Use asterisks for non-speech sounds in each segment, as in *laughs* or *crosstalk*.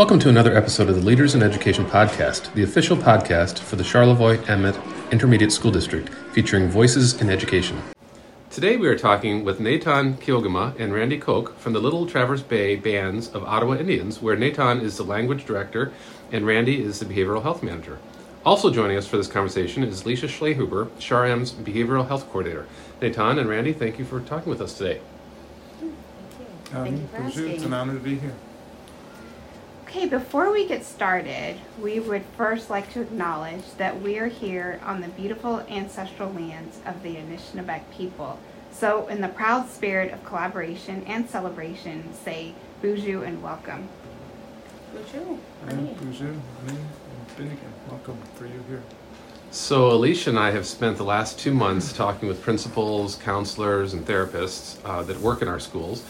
Welcome to another episode of the Leaders in Education podcast, the official podcast for the Charlevoix Emmet Intermediate School District, featuring voices in education. Today we are talking with Netawn Kiogima and Randy Koch from the Little Traverse Bay Bands of Odawa Indians, where Netawn is the language director and Randy is the behavioral health manager. Also joining us for this conversation is Lisa Schlehuber, Char-Em's behavioral health coordinator. Netawn and Randy, thank you for talking with us today. Thank you for um, asking. It's an honor to be here. Okay, before we get started, we would first like to acknowledge that we are here on the beautiful ancestral lands of the Anishinaabe people. So, in the proud spirit of collaboration and celebration, say Boozhoo and welcome. Bonjour. And Hi. Bonjour, me, and Finnegan. Welcome for you here. So, Alicia and I have spent the last two months talking with principals, counselors, and therapists uh, that work in our schools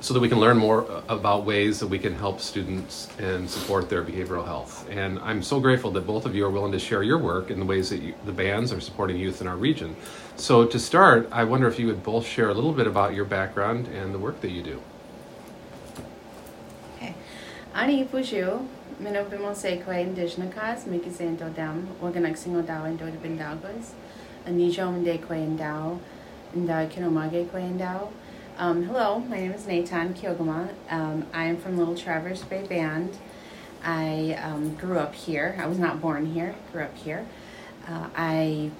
so that we can learn more about ways that we can help students and support their behavioral health. And I'm so grateful that both of you are willing to share your work in the ways that you, the bands are supporting youth in our region. So, to start, I wonder if you would both share a little bit about your background and the work that you do. Ani and Endao, and Kinomage. Um, hello, my name is Netawn Kiogima. Um, I am from Little Traverse Bay Band. I um, grew up here. I was not born here, grew up here. Uh, I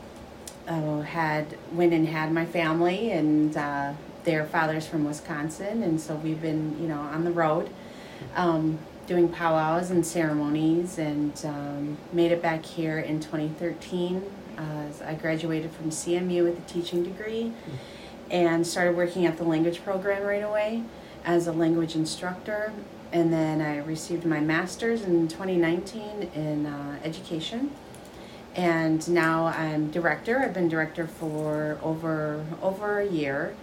uh, had went and had my family, and uh, their father's from Wisconsin, and so we've been, you know, on the road um, doing powwows and ceremonies and um, made it back here in 2013. Uh, I graduated from CMU with a teaching degree and started working at the language program right away as a language instructor. And then I received my master's in 2019 in uh, education. And now I'm director. I've been director for over over a year,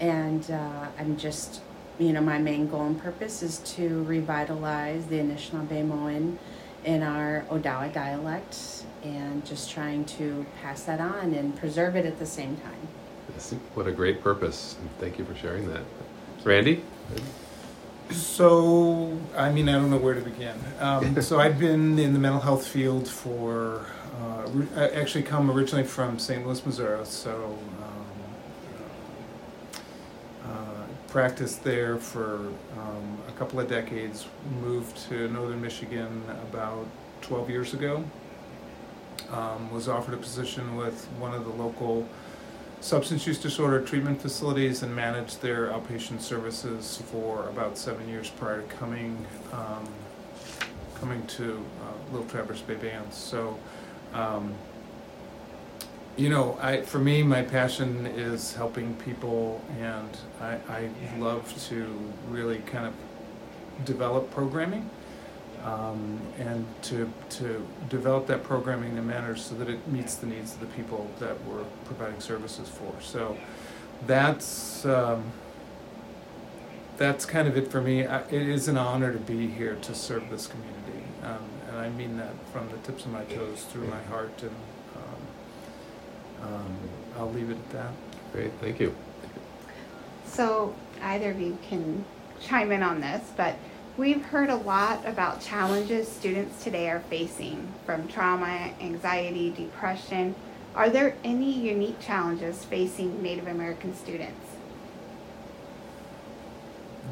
and uh, I'm just you know, my main goal and purpose is to revitalize the Anishinaabemowin in our Odawa dialect and just trying to pass that on and preserve it at the same time. What a great purpose. Thank you for sharing that. Randy? So, I mean, I don't know where to begin. Um, *laughs* so, I've been in the mental health field for, uh, I actually come originally from St. Louis, Missouri. So, um, uh, practiced there for um, a couple of decades. Moved to northern Michigan about 12 years ago. Um, was offered a position with one of the local substance use disorder treatment facilities and managed their outpatient services for about seven years prior to coming um, coming to uh, Little Traverse Bay Bands. So, um, you know, I for me, my passion is helping people, and I, I love to really kind of develop programming. Um, and to, to develop that programming in a manner so that it meets the needs of the people that we're providing services for. So that's um, that's kind of it for me. I, it is an honor to be here to serve this community, um, and I mean that from the tips of my toes through my heart. And um, um, I'll leave it at that. Great, thank you. So, either of you can chime in on this, but we've heard a lot about challenges students today are facing from trauma, anxiety, depression. Are there any unique challenges facing Native American students?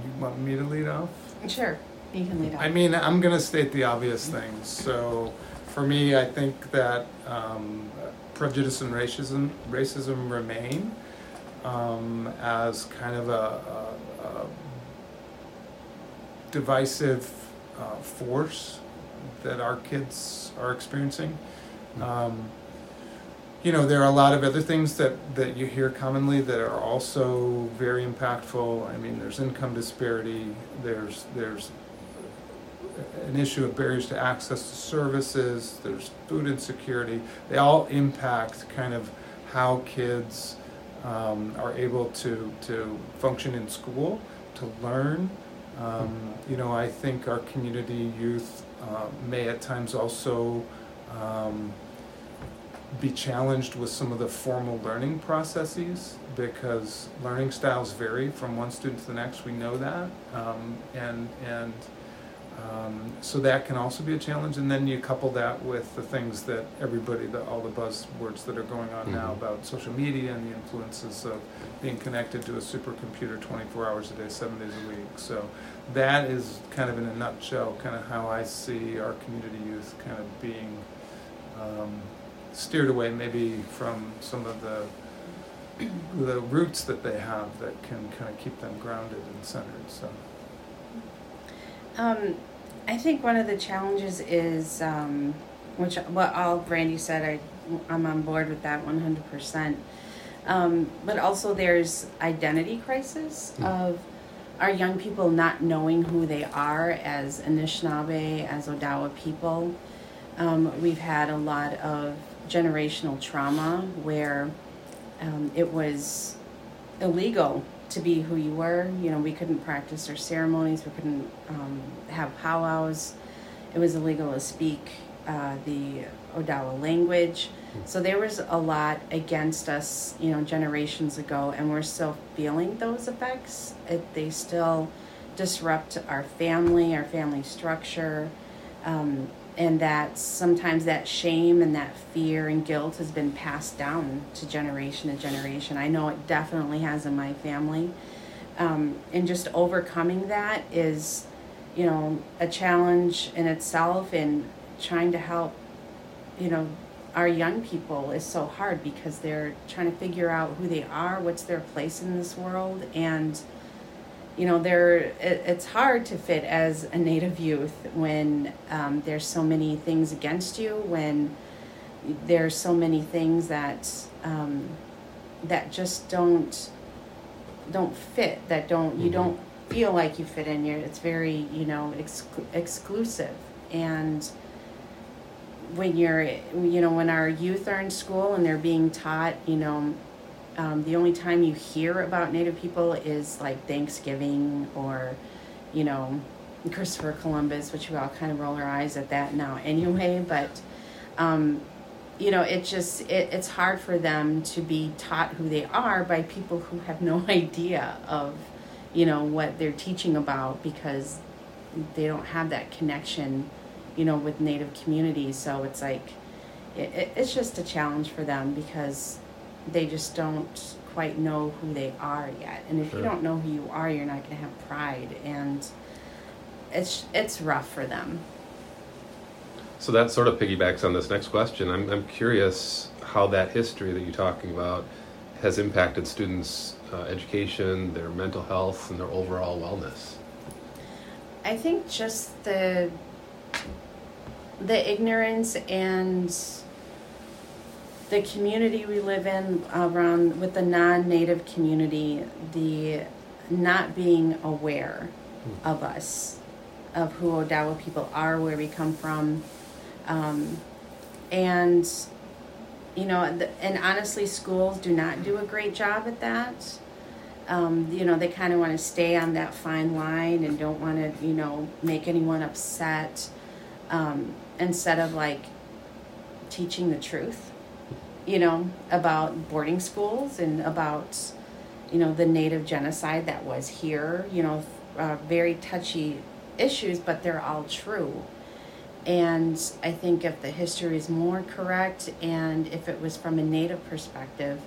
You want me to lead off? Sure, you can lead off. I mean, I'm going to state the obvious things. So, for me, I think that um, prejudice and racism racism remain um, as kind of a, a, a divisive uh, force that our kids are experiencing. Um, you know, there are a lot of other things that, that you hear commonly that are also very impactful. I mean, there's income disparity. There's there's an issue of barriers to access to services. There's food insecurity. They all impact kind of how kids um, are able to to function in school, to learn. Um, you know, I think our community youth uh, may at times also. Um, be challenged with some of the formal learning processes because learning styles vary from one student to the next. We know that, um, and and Um, so that can also be a challenge, and then you couple that with the things that everybody, the, all the buzzwords that are going on now Mhm. about social media and the influences of being connected to a supercomputer 24 hours a day, seven days a week. So that is kind of in a nutshell, kind of how I see our community youth kind of being um, steered away, maybe from some of the the roots that they have that can kind of keep them grounded and centered. So. Um, I think one of the challenges is, um, which what all Randy said, I, I'm on board with that 100%. Um, but also there's identity crisis Mm. of our young people not knowing who they are as Anishinaabe, as Odawa people. Um, we've had a lot of generational trauma where um, it was illegal to be who you were. You know, we couldn't practice our ceremonies, we couldn't um, have powwows. It was illegal to speak uh, the Odawa language. So there was a lot against us, you know, generations ago, and we're still feeling those effects. It, they still disrupt our family, our family structure, um, and that sometimes that shame and that fear and guilt has been passed down to generation to generation. I know it definitely has in my family, um, and just overcoming that is, you know, a challenge in itself, and trying to help, you know, our young people is so hard because they're trying to figure out who they are, what's their place in this world, and you know, they're it, it's hard to fit as a native youth when um, there's so many things against you, when there's so many things that um, that just don't don't fit, that don't you Mhm. don't feel like you fit in. You're it's very you know exclu- exclusive and when you're you know when our youth are in school and they're being taught you know um, the only time you hear about native people is like thanksgiving or you know christopher columbus which we all kind of roll our eyes at that now *laughs* anyway. But um, you know it just it, it's hard for them to be taught who they are by people who have no *laughs* idea of you know what they're teaching about because they don't have that connection you know, with Native communities. So it's like, it, it, it's just a challenge for them because they just don't quite know who they are yet. And if Sure. you don't know who you are, you're not going to have pride, and it's it's rough for them. So that sort of piggybacks on this next question. I'm, I'm curious how that history that you're talking about has impacted students' uh, education, their mental health, and their overall wellness. I think just the the ignorance and the community we live in around with the non-native community, the not being aware of us, of who Odawa people are, where we come from, um, and you know, the, and honestly, schools do not do a great job at that. Um, you know, they kind of want to stay on that fine line and don't want to, you know, make anyone upset um, instead of like teaching the truth, you know, about boarding schools and about, you know, the native genocide that was here, you know, uh, very touchy issues, but they're all true. And I think if the history is more correct and if it was from a native perspective,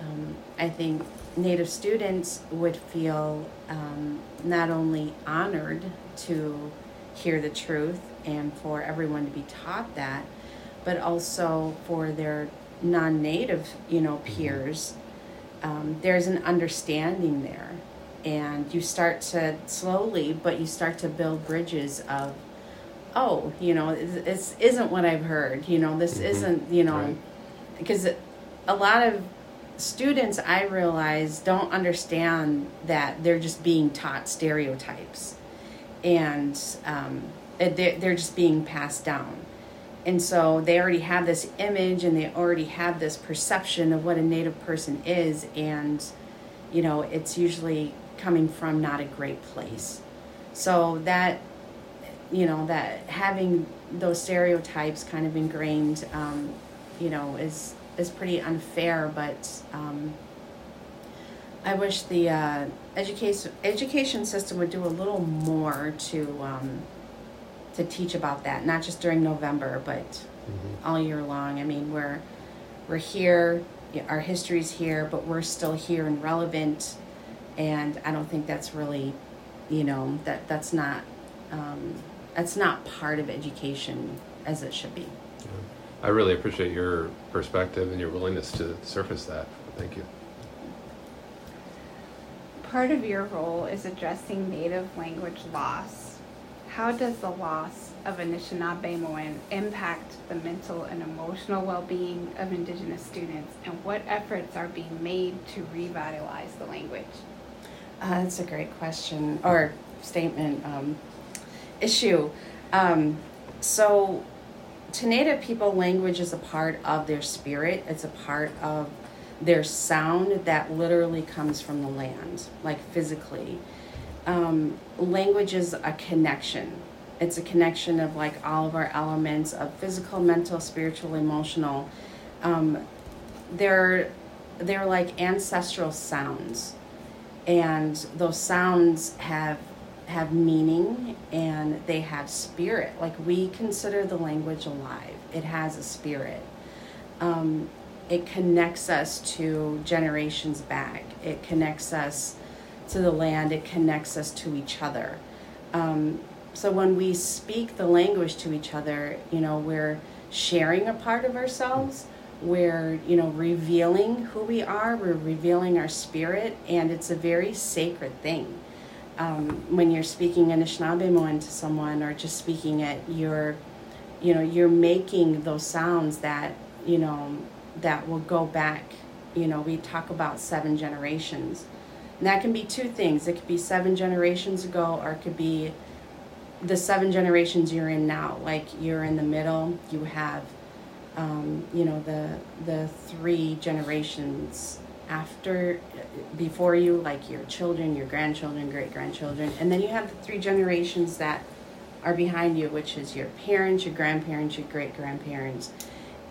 um, I think Native students would feel um, not only honored to hear the truth and for everyone to be taught that, but also for their non-native, you know, peers. Um, there's an understanding there, and you start to slowly, but you start to build bridges of, oh, you know, this isn't what I've heard. You know, this Mhm. isn't, you know, Right. because a lot of students I realize don't understand that they're just being taught stereotypes and um, they're, they're just being passed down. And so they already have this image and they already have this perception of what a native person is. And, you know, it's usually coming from not a great place. So that, you know, that having those stereotypes kind of ingrained, um, you know, is is pretty unfair. But um, I wish the uh, education education system would do a little more to um, to teach about that, not just during November, but Mhm. all year long. I mean, we're we're here, yeah, our history's here, but we're still here and relevant. And I don't think that's really, you know, that that's not um, that's not part of education as it should be. I really appreciate your perspective and your willingness to surface that. Thank you. Part of your role is addressing native language loss. How does the loss of Anishinaabemowin impact the mental and emotional well-being of Indigenous students, and what efforts are being made to revitalize the language? Uh, that's a great question or statement um, issue. Um, so, to Native people, language is a part of their spirit. It's a part of their sound that literally comes from the land, like physically. Um, language is a connection. It's a connection of like all of our elements of physical, mental, spiritual, emotional. Um, they're they're like ancestral sounds and those sounds have have meaning and they have spirit like we consider the language alive it has a spirit um, it connects us to generations back. It connects us to the land. It connects us to each other. Um, so when we speak the language to each other you know we're sharing a part of ourselves. We're you know revealing who we are. We're revealing our spirit. And it's a very sacred thing. Um, when you're speaking Anishinaabe to someone or just speaking it you're you know you're making those sounds that you know that will go back you know we talk about seven generations. And that can be two things. It could be seven generations ago or it could be the seven generations you're in now. Like you're in the middle you have um, you know the the three generations after before you like your children your grandchildren great grandchildren and then you have the three generations that are behind you which is your parents your grandparents your great grandparents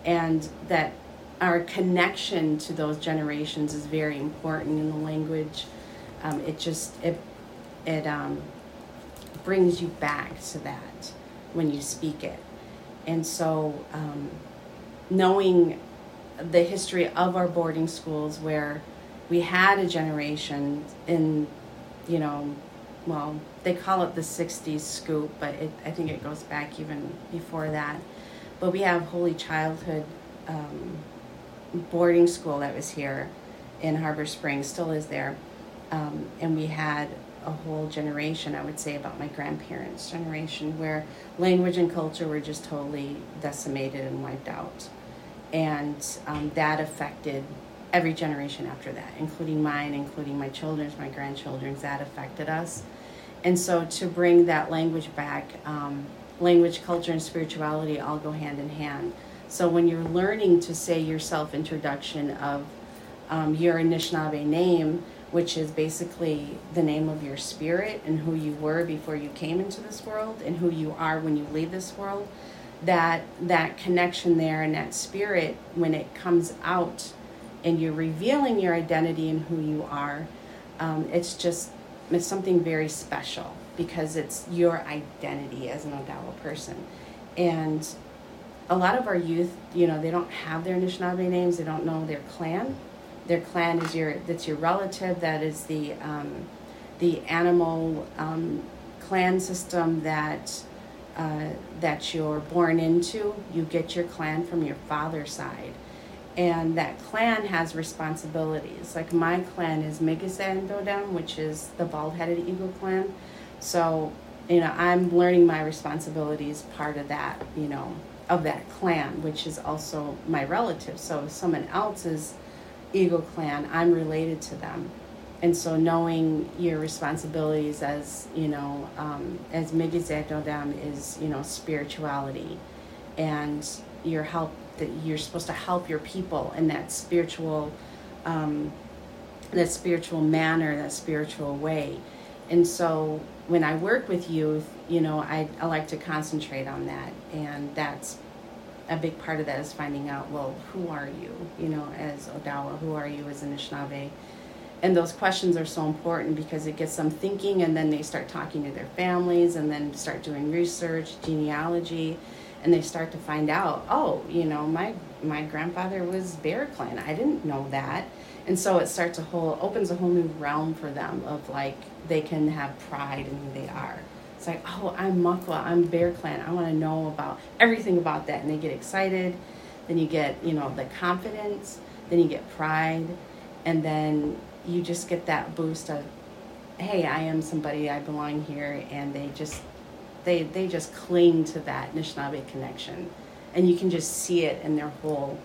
and that our connection to those generations is very important in the language. Um, it just it it um, brings you back to that when you speak it. And so um, knowing the history of our boarding schools where we had a generation in you know well they call it the 60s scoop but it, i think it goes back even before that. But we have holy childhood um, boarding school that was here in harbor springs still is there um, and we had a whole generation i would say about my grandparents generation where language and culture were just totally decimated and wiped out and um, that affected every generation after that, including mine, including my children's, my grandchildren's. That affected us, and so to bring that language back, um, language, culture, and spirituality all go hand in hand. So when you're learning to say your self introduction of um, your Anishinaabe name, which is basically the name of your spirit and who you were before you came into this world and who you are when you leave this world that that connection there and that spirit when it comes out and you're revealing your identity and who you are um, it's just it's something very special because it's your identity as an odawa person. And a lot of our youth you know they don't have their anishinaabe names they don't know their clan their clan is your that's your relative that is the um, the animal um, clan system that uh, that you're born into. You get your clan from your father's side. And that clan has responsibilities. Like my clan is Migisandodam, which is the bald headed eagle clan. So, you know, I'm learning my responsibilities part of that, you know, of that clan, which is also my relative. So if someone else's eagle clan, I'm related to them and so knowing your responsibilities as you know um, as Migizetodam is you know spirituality and your help that you're supposed to help your people in that spiritual um, that spiritual manner that spiritual way and so when I work with youth you know I, I like to concentrate on that. And that's a big part of that is finding out well who are you? You know as Odawa who are you as Anishinaabe? And those questions are so important because it gets them thinking and then they start talking to their families and then start doing research genealogy and they start to find out oh you know my my grandfather was bear clan. I didn't know that. And so it starts a whole opens a whole new realm for them of like they can have pride in who they are. It's like oh i'm Makwa, i'm bear clan. I want to know about everything about that. And they get excited. Then you get you know the confidence. Then you get pride. And then you just get that boost of hey i am somebody i belong here. And they just they they just cling to that anishinaabe connection and you can just see it in their whole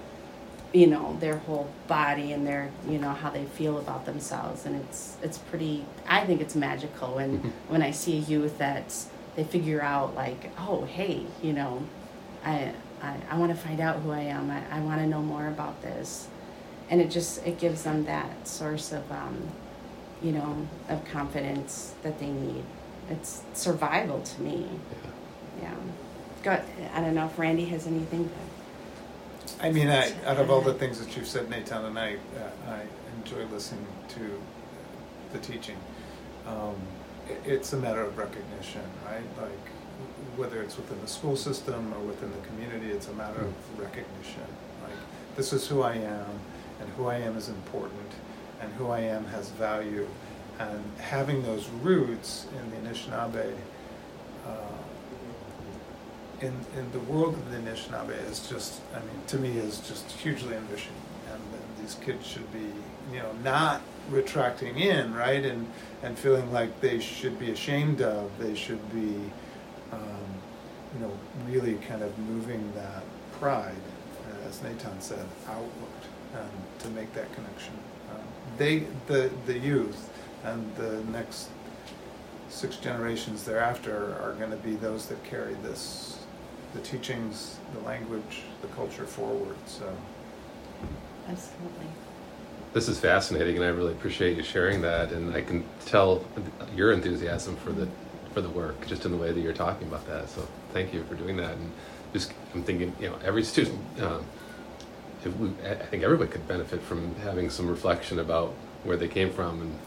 you know their whole body and their you know how they feel about themselves. And it's it's pretty i think it's magical. When mm-hmm. when i see a youth that they figure out like oh hey you know i i, I want to find out who i am. I, I want to know more about this. And it just it gives them that source of um, you know of confidence that they need. It's survival to me. Yeah, yeah. I don't know if randy has anything i mean I, out of all the things that you've said Netawn and i uh, i enjoy listening to the teaching um, it, it's a matter of recognition right like whether it's within the school system or within the community it's a matter of recognition like this is who i am and who I am is important, and who I am has value. And having those roots in the Anishinaabe, uh, in, in the world of the Anishinaabe is just, I mean, to me is just hugely enriching. And, and these kids should be, you know, not retracting in, right? And, and feeling like they should be ashamed of, they should be, um, you know, really kind of moving that pride, as Netawn said, outward um, to make that connection. Um, they, the, the youth and the next six generations thereafter are going to be those that carry this, the teachings, the language, the culture forward. So, absolutely. This is fascinating, and I really appreciate you sharing that. And I can tell your enthusiasm for the for the work, just in the way that you're talking about that. So, thank you for doing that. And just, I'm thinking, you know, every student. Um, we, I think everybody could benefit from having some reflection about where they came from and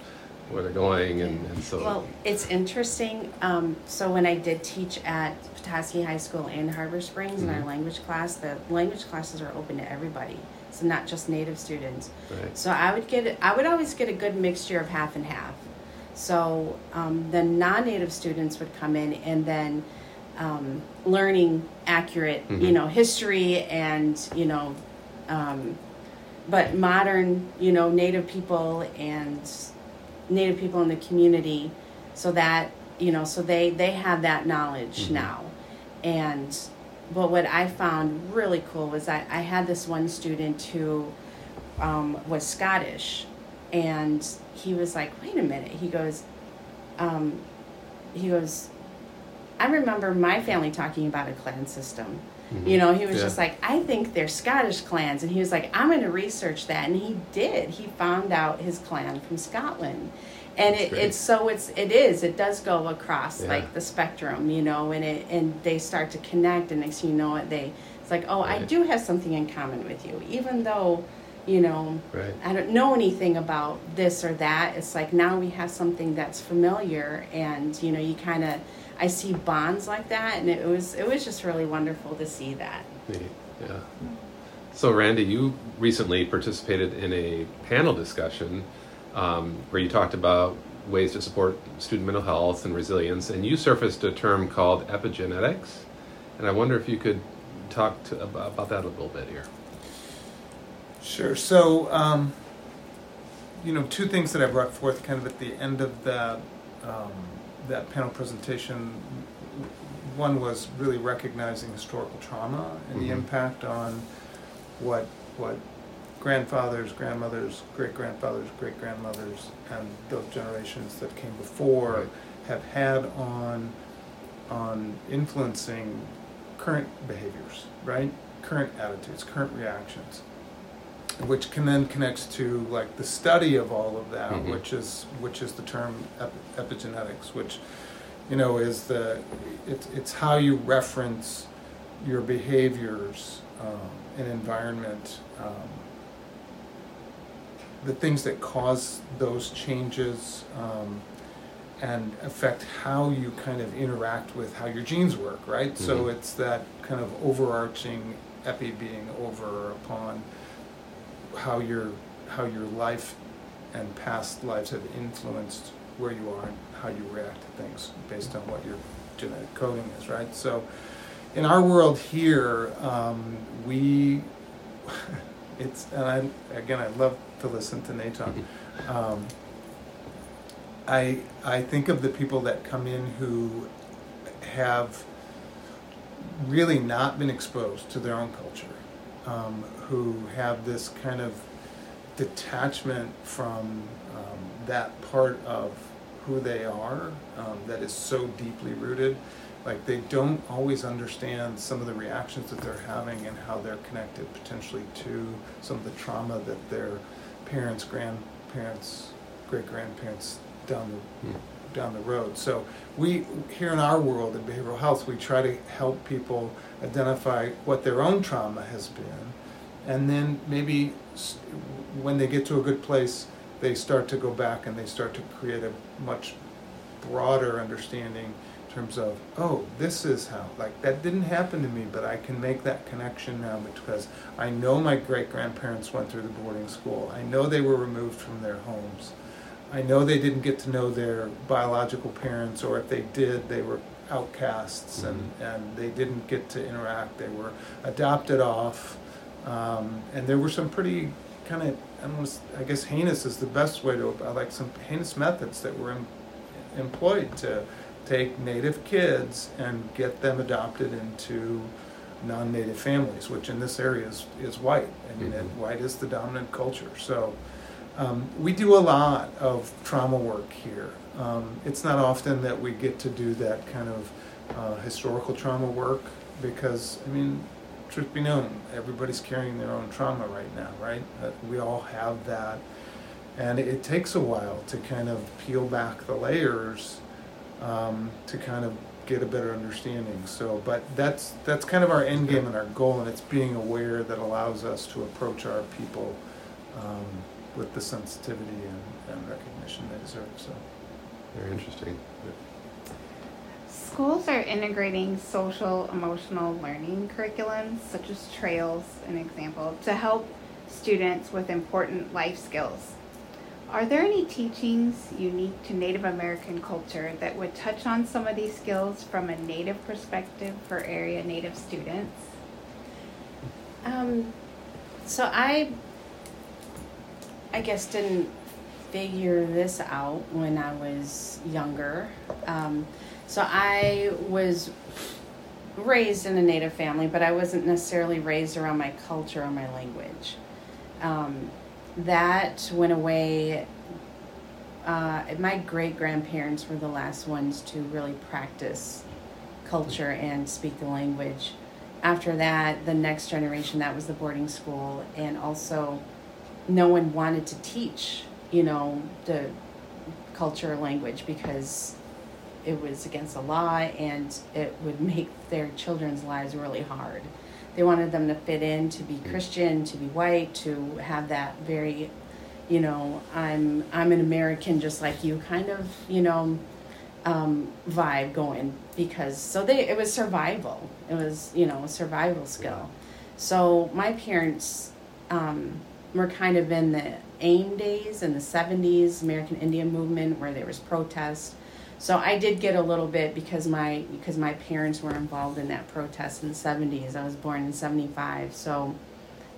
where they're going, and, and so. Well, it's interesting. Um, so when I did teach at Petoskey High School and Harbor Springs in our mm-hmm. language class, the language classes are open to everybody. So not just native students. Right. So I would get, I would always get a good mixture of half and half. So um, the non-native students would come in, and then um, learning accurate, mm-hmm. you know, history and you know um, but modern, you know, Native people and Native people in the community, so that you know, so they they have that knowledge mm-hmm. now, and but what I found really cool was I, I had this one student who um, was Scottish, and he was like, wait a minute. He goes, um, he goes, I remember my family talking about a clan system Mm-hmm. You know, he was yeah. just like, I think they're Scottish clans. And he was like, I'm going to research that. And he did. He found out his clan from Scotland. And it, it's so it's it is it does go across yeah. like the spectrum you know and it and they start to connect and next you know it they it's like oh right. I do have something in common with you even though you know right. I don't know anything about this or that it's like now we have something that's familiar and you know you kind of I see bonds like that, and it was it was just really wonderful to see that. Yeah. So, Randy, you recently participated in a panel discussion um, where you talked about ways to support student mental health and resilience, and you surfaced a term called epigenetics. And I wonder if you could talk to, about that a little bit here. Sure. So, um, you know, two things that I brought forth kind of at the end of that. Um, that panel presentation, one was really recognizing historical trauma and the Mhm. impact on what what grandfathers, grandmothers, great grandfathers, great grandmothers, and those generations that came before Right. have had on on influencing current behaviors, right? Current attitudes, current reactions which can then connects to like the study of all of that, mm-hmm. which is which is the term epigenetics, which you know is the it's it's how you reference your behaviors um, and environment um, the things that cause those changes um, and affect how you kind of interact with how your genes work, right? So Mhm. it's that kind of overarching epi being over upon how your how your life and past lives have influenced where you are and how you react to things based on what your genetic coding is, right? So in our world here, um, we *laughs* it's and I again I love to listen to Netawn. Um, I I think of the people that come in who have really not been exposed to their own culture, um, who have this kind of detachment from um, that part of who they are um, that is so deeply rooted. Like they don't always understand some of the reactions that they're having and how they're connected potentially to some of the trauma that their parents, grandparents, great grandparents down the Hmm. Down the road. So we here in our world in behavioral health, we try to help people identify what their own trauma has been, and then maybe when they get to a good place, they start to go back and they start to create a much broader understanding in terms of oh this is how like that didn't happen to me but i can make that connection now because i know my great grandparents went through the boarding school i know they were removed from their homes I know they didn't get to know their biological parents, or if they did, they were outcasts and, and they didn't get to interact. They were adopted off. Um, and there were some pretty kind of, I don't know, I guess heinous is the best way to, I like some heinous methods that were em, employed to take native kids and get them adopted into non-native families, which in this area is, is white. I mean, Mhm. white is the dominant culture. So um, we do a lot of trauma work here. Um, it's not often that we get to do that kind of uh, historical trauma work because, I mean, truth be known, everybody's carrying their own trauma right now, right? Uh, we all have that. And it takes a while to kind of peel back the layers um, to kind of get a better understanding. So, but that's that's kind of our end game and our goal, and it's being aware that allows us to approach our people um, with the sensitivity and, and recognition they deserve. So, Very interesting. Schools are integrating social emotional learning curriculums, such as Trails, an example, to help students with important life skills. Are there any teachings unique to Native American culture that would touch on some of these skills from a Native perspective for area Native students? Um, so I, I guess didn't figure this out when I was younger. Um, so I was raised in a Native family, but I wasn't necessarily raised around my culture or my language. Um, that went away. Uh, my great grandparents were the last ones to really practice culture and speak the language after that, the next generation, that was the boarding school, and also no one wanted to teach, you know, the culture or language because it was against the law and it would make their children's lives really hard. They wanted them to fit in, to be Christian, to be white, to have that very, you know, I'm I'm an American just like you kind of, you know, um, vibe going because so they it was survival. It was you know a survival skill. So my parents um, were kind of in the AIM days in the '70s, American Indian movement, where there was protest. So I did get a little bit because my because my parents were involved in that protest in the '70s. I was born in '75, so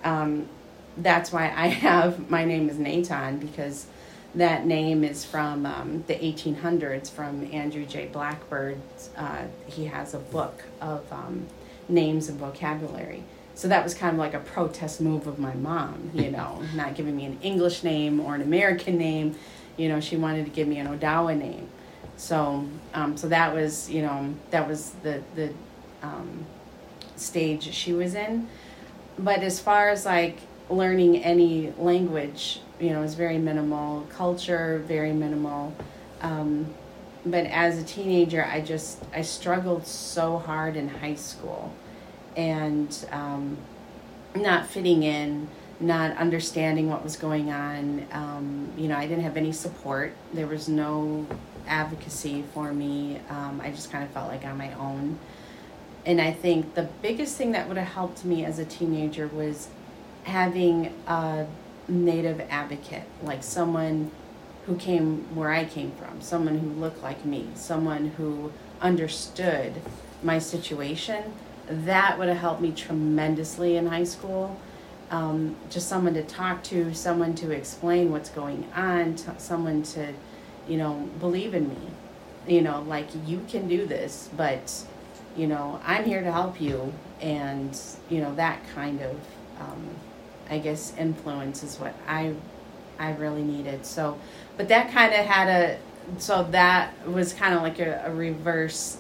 um, that's why I *laughs* have my name is Netawn because that name is from um, the 1800s from Andrew J. Blackbird. Uh, he has a book of um, names and vocabulary. So that was kind of like a protest move of my mom, you *laughs* know, not giving me an English name or an American name. You know, she wanted to give me an Odawa name. So, um, so that was, you know, that was the the um, stage she was in. But as far as like learning any language, you know, is very minimal. Culture, very minimal. Um, but as a teenager, I just I struggled so hard in high school, and um, not fitting in, not understanding what was going on. Um, you know, I didn't have any support. There was no advocacy for me. Um, I just kind of felt like on my own. And I think the biggest thing that would have helped me as a teenager was having a native advocate, like someone who came where I came from, someone who looked like me, someone who understood my situation. That would have helped me tremendously in high school. Um, just someone to talk to, someone to explain what's going on, t- someone to, you know, believe in me. You know, like you can do this, but, you know, I'm here to help you. And, you know, that kind of, um, I guess, influence is what I, I really needed. So, but that kind of had a, so that was kind of like a, a reverse,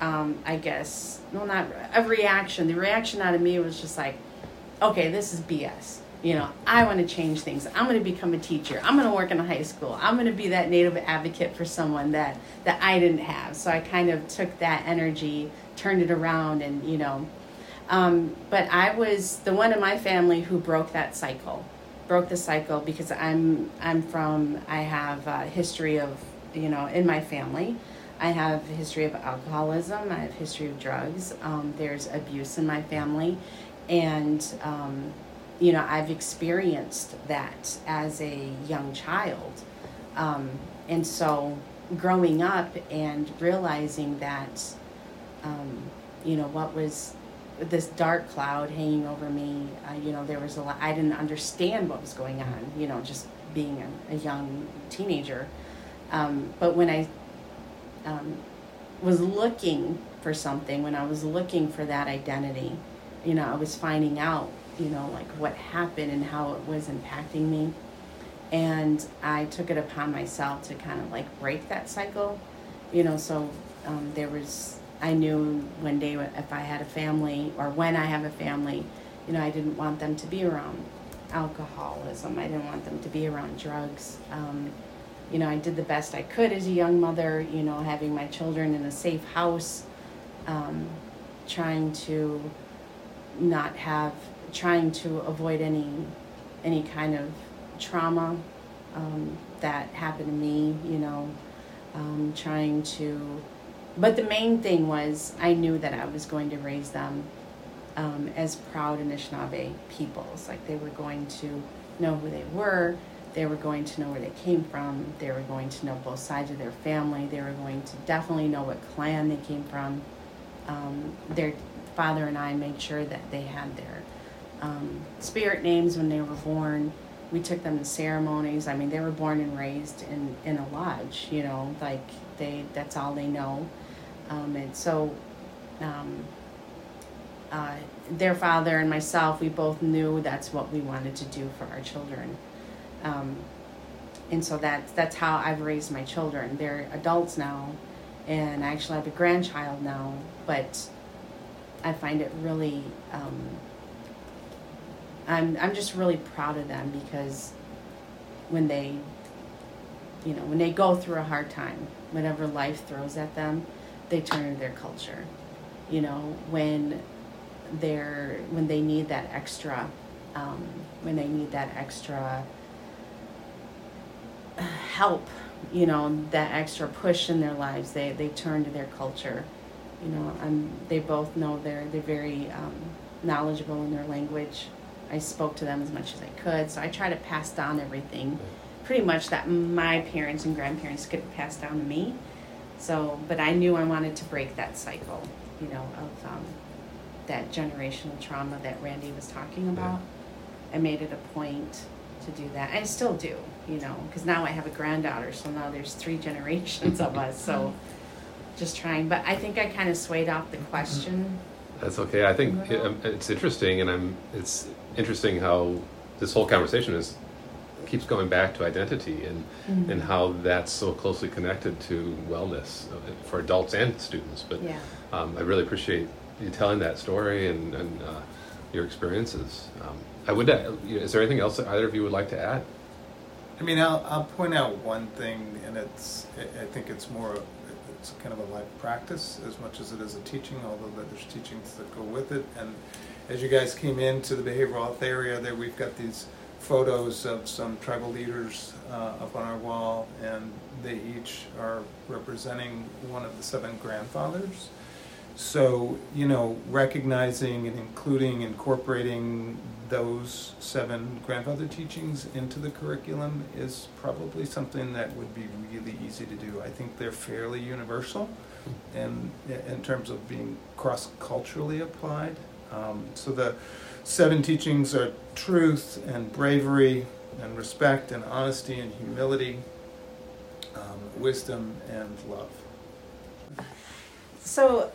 um, I guess, well, not a reaction. The reaction out of me was just like, okay, this is BS. You know, I want to change things. I'm going to become a teacher. I'm going to work in a high school. I'm going to be that native advocate for someone that that I didn't have. So I kind of took that energy, turned it around, and you know, um, but I was the one in my family who broke that cycle, broke the cycle because I'm I'm from I have a history of you know in my family. I have a history of alcoholism. I have a history of drugs. Um, there's abuse in my family, and um, you know I've experienced that as a young child, um, and so growing up and realizing that um, you know what was this dark cloud hanging over me. Uh, you know, there was a lot, I didn't understand what was going on, you know, just being a, a young teenager. Um, but when I um, was looking for something, when I was looking for that identity, you know, I was finding out, you know, like what happened and how it was impacting me. And I took it upon myself to kind of like break that cycle, you know, so um, there was I knew one day if I had a family or when I have a family, you know, I didn't want them to be around alcoholism. I didn't want them to be around drugs. Um, you know, I did the best I could as a young mother, you know, having my children in a safe house, um, trying to not have, trying to avoid any, any kind of trauma um, that happened to me, you know, um, trying to but the main thing was I knew that I was going to raise them um, as proud Anishinaabe peoples. Like they were going to know who they were, they were going to know where they came from, they were going to know both sides of their family, they were going to definitely know what clan they came from. Um, their father and I made sure that they had their um, spirit names when they were born. We took them to ceremonies. I mean, they were born and raised in, in a lodge, you know, like they that's all they know. Um, and so um, uh, their father and myself, we both knew that's what we wanted to do for our children. Um, and so that's, that's how I've raised my children. They're adults now, and I actually have a grandchild now, but I find it really, um, I'm, I'm just really proud of them because when they, you know, when they go through a hard time, whatever life throws at them, they turn to their culture. You know, when they're when they need that extra, um, when they need that extra help, you know, that extra push in their lives, they they turn to their culture. You know, and they both know they're they're very um, knowledgeable in their language. I spoke to them as much as I could, so I try to pass down everything, pretty much that my parents and grandparents could pass down to me so, but I knew I wanted to break that cycle, you know, of um, that generational trauma that Randy was talking about. I made it a point to do that. I still do, you know, because now I have a granddaughter, so now there's three *laughs* generations of us. So, just trying. But I think I kind of swayed off the question. That's okay. I think it, um, it's interesting, and I'm. It's interesting how this whole conversation is keeps going back to identity and mm-hmm. and how that's so closely connected to wellness for adults and students. But yeah. um, I really appreciate you telling that story and, and uh, your experiences. Um, I would. Uh, is there anything else that either of you would like to add? I mean, I'll, I'll point out one thing, and it's I think it's more it's kind of a life practice as much as it is a teaching, although there's teachings that go with it, and as you guys came into the behavioral health area, there we've got these photos of some tribal leaders uh, up on our wall, and they each are representing one of the seven grandfathers. So, you know, recognizing and including, incorporating those seven grandfather teachings into the curriculum is probably something that would be really easy to do. I think they're fairly universal and in terms of being cross culturally applied. Um, so the seven teachings are truth and bravery and respect and honesty and humility, um, wisdom and love. So,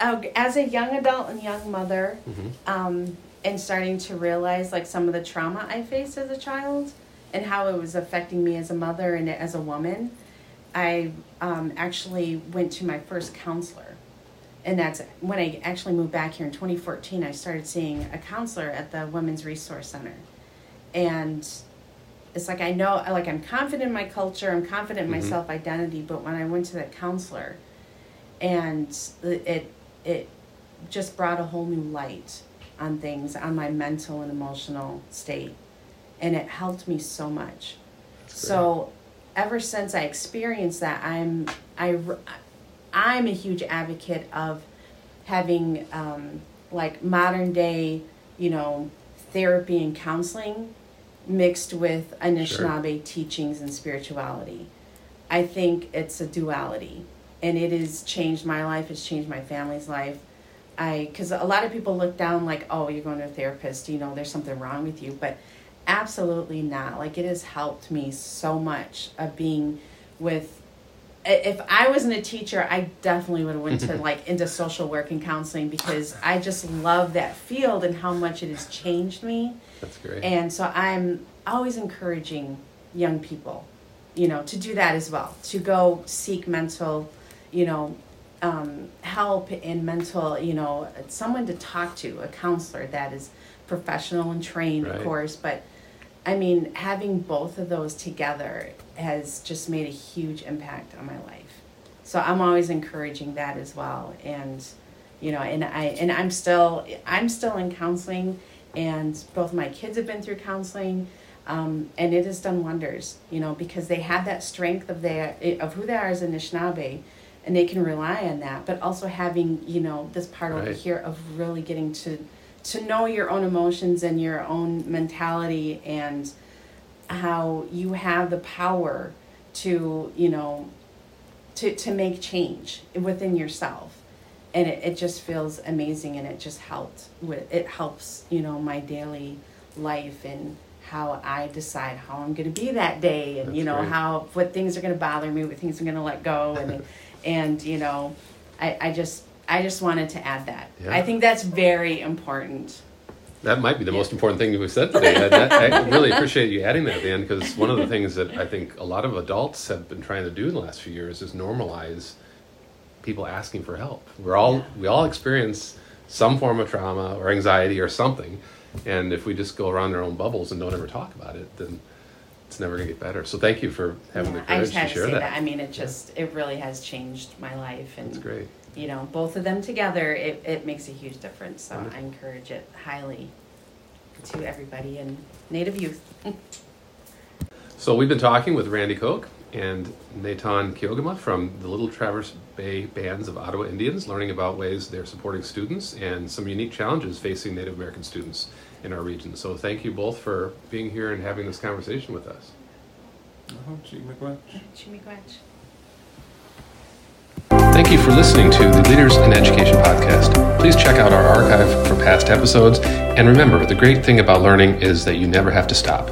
uh, as a young adult and young mother, mm-hmm. um, and starting to realize like some of the trauma I faced as a child and how it was affecting me as a mother and as a woman, I um, actually went to my first counselor and that's when I actually moved back here in 2014. I started seeing a counselor at the Women's Resource Center, and it's like I know, like I'm confident in my culture, I'm confident in my mm-hmm. self identity. But when I went to that counselor, and it it just brought a whole new light on things, on my mental and emotional state, and it helped me so much. So, ever since I experienced that, I'm I I'm a huge advocate of having um, like modern day, you know, therapy and counseling mixed with Anishinaabe sure. teachings and spirituality. I think it's a duality, and it has changed my life. It's changed my family's life. I because a lot of people look down like, oh, you're going to a therapist. You know, there's something wrong with you, but absolutely not. Like it has helped me so much of being with if I wasn't a teacher, I definitely would have went to *laughs* like into social work and counseling because I just love that field and how much it has changed me. That's great. And so I'm always encouraging young people, you know, to do that as well. To go seek mental, you know, um, help in mental, you know, someone to talk to, a counselor that is professional and trained, right. of course, but I mean, having both of those together has just made a huge impact on my life. So I'm always encouraging that as well. And you know, and I and I'm still I'm still in counseling, and both my kids have been through counseling, um, and it has done wonders. You know, because they have that strength of their of who they are as Anishinaabe, and they can rely on that. But also having you know this part right. over here of really getting to to know your own emotions and your own mentality and how you have the power to you know to to make change within yourself and it, it just feels amazing and it just helped with it helps you know my daily life and how I decide how I'm going to be that day and That's you know great. how what things are going to bother me what things I'm going to let go and *laughs* and you know I, I just I just wanted to add that. Yeah. I think that's very important. That might be the most important thing we've said today. I, that, I really appreciate you adding that, Dan, because one of the things that I think a lot of adults have been trying to do in the last few years is normalize people asking for help. We're all yeah. we all experience some form of trauma or anxiety or something, and if we just go around our own bubbles and don't ever talk about it, then it's never going to get better. So thank you for having yeah, the courage to share to that. that. I mean, it just it really has changed my life, and That's great you know, both of them together, it, it makes a huge difference. So I encourage it highly to everybody in Native youth. so we've been talking with Randy Koch and Netawn Kiogima from the Little Traverse Bay Bands of Odawa Indians, learning about ways they're supporting students and some unique challenges facing Native American students in our region. So thank you both for being here and having this conversation with us. Oh, Thank you for listening to the Leaders in Education podcast. Please check out our archive for past episodes. And remember, the great thing about learning is that you never have to stop.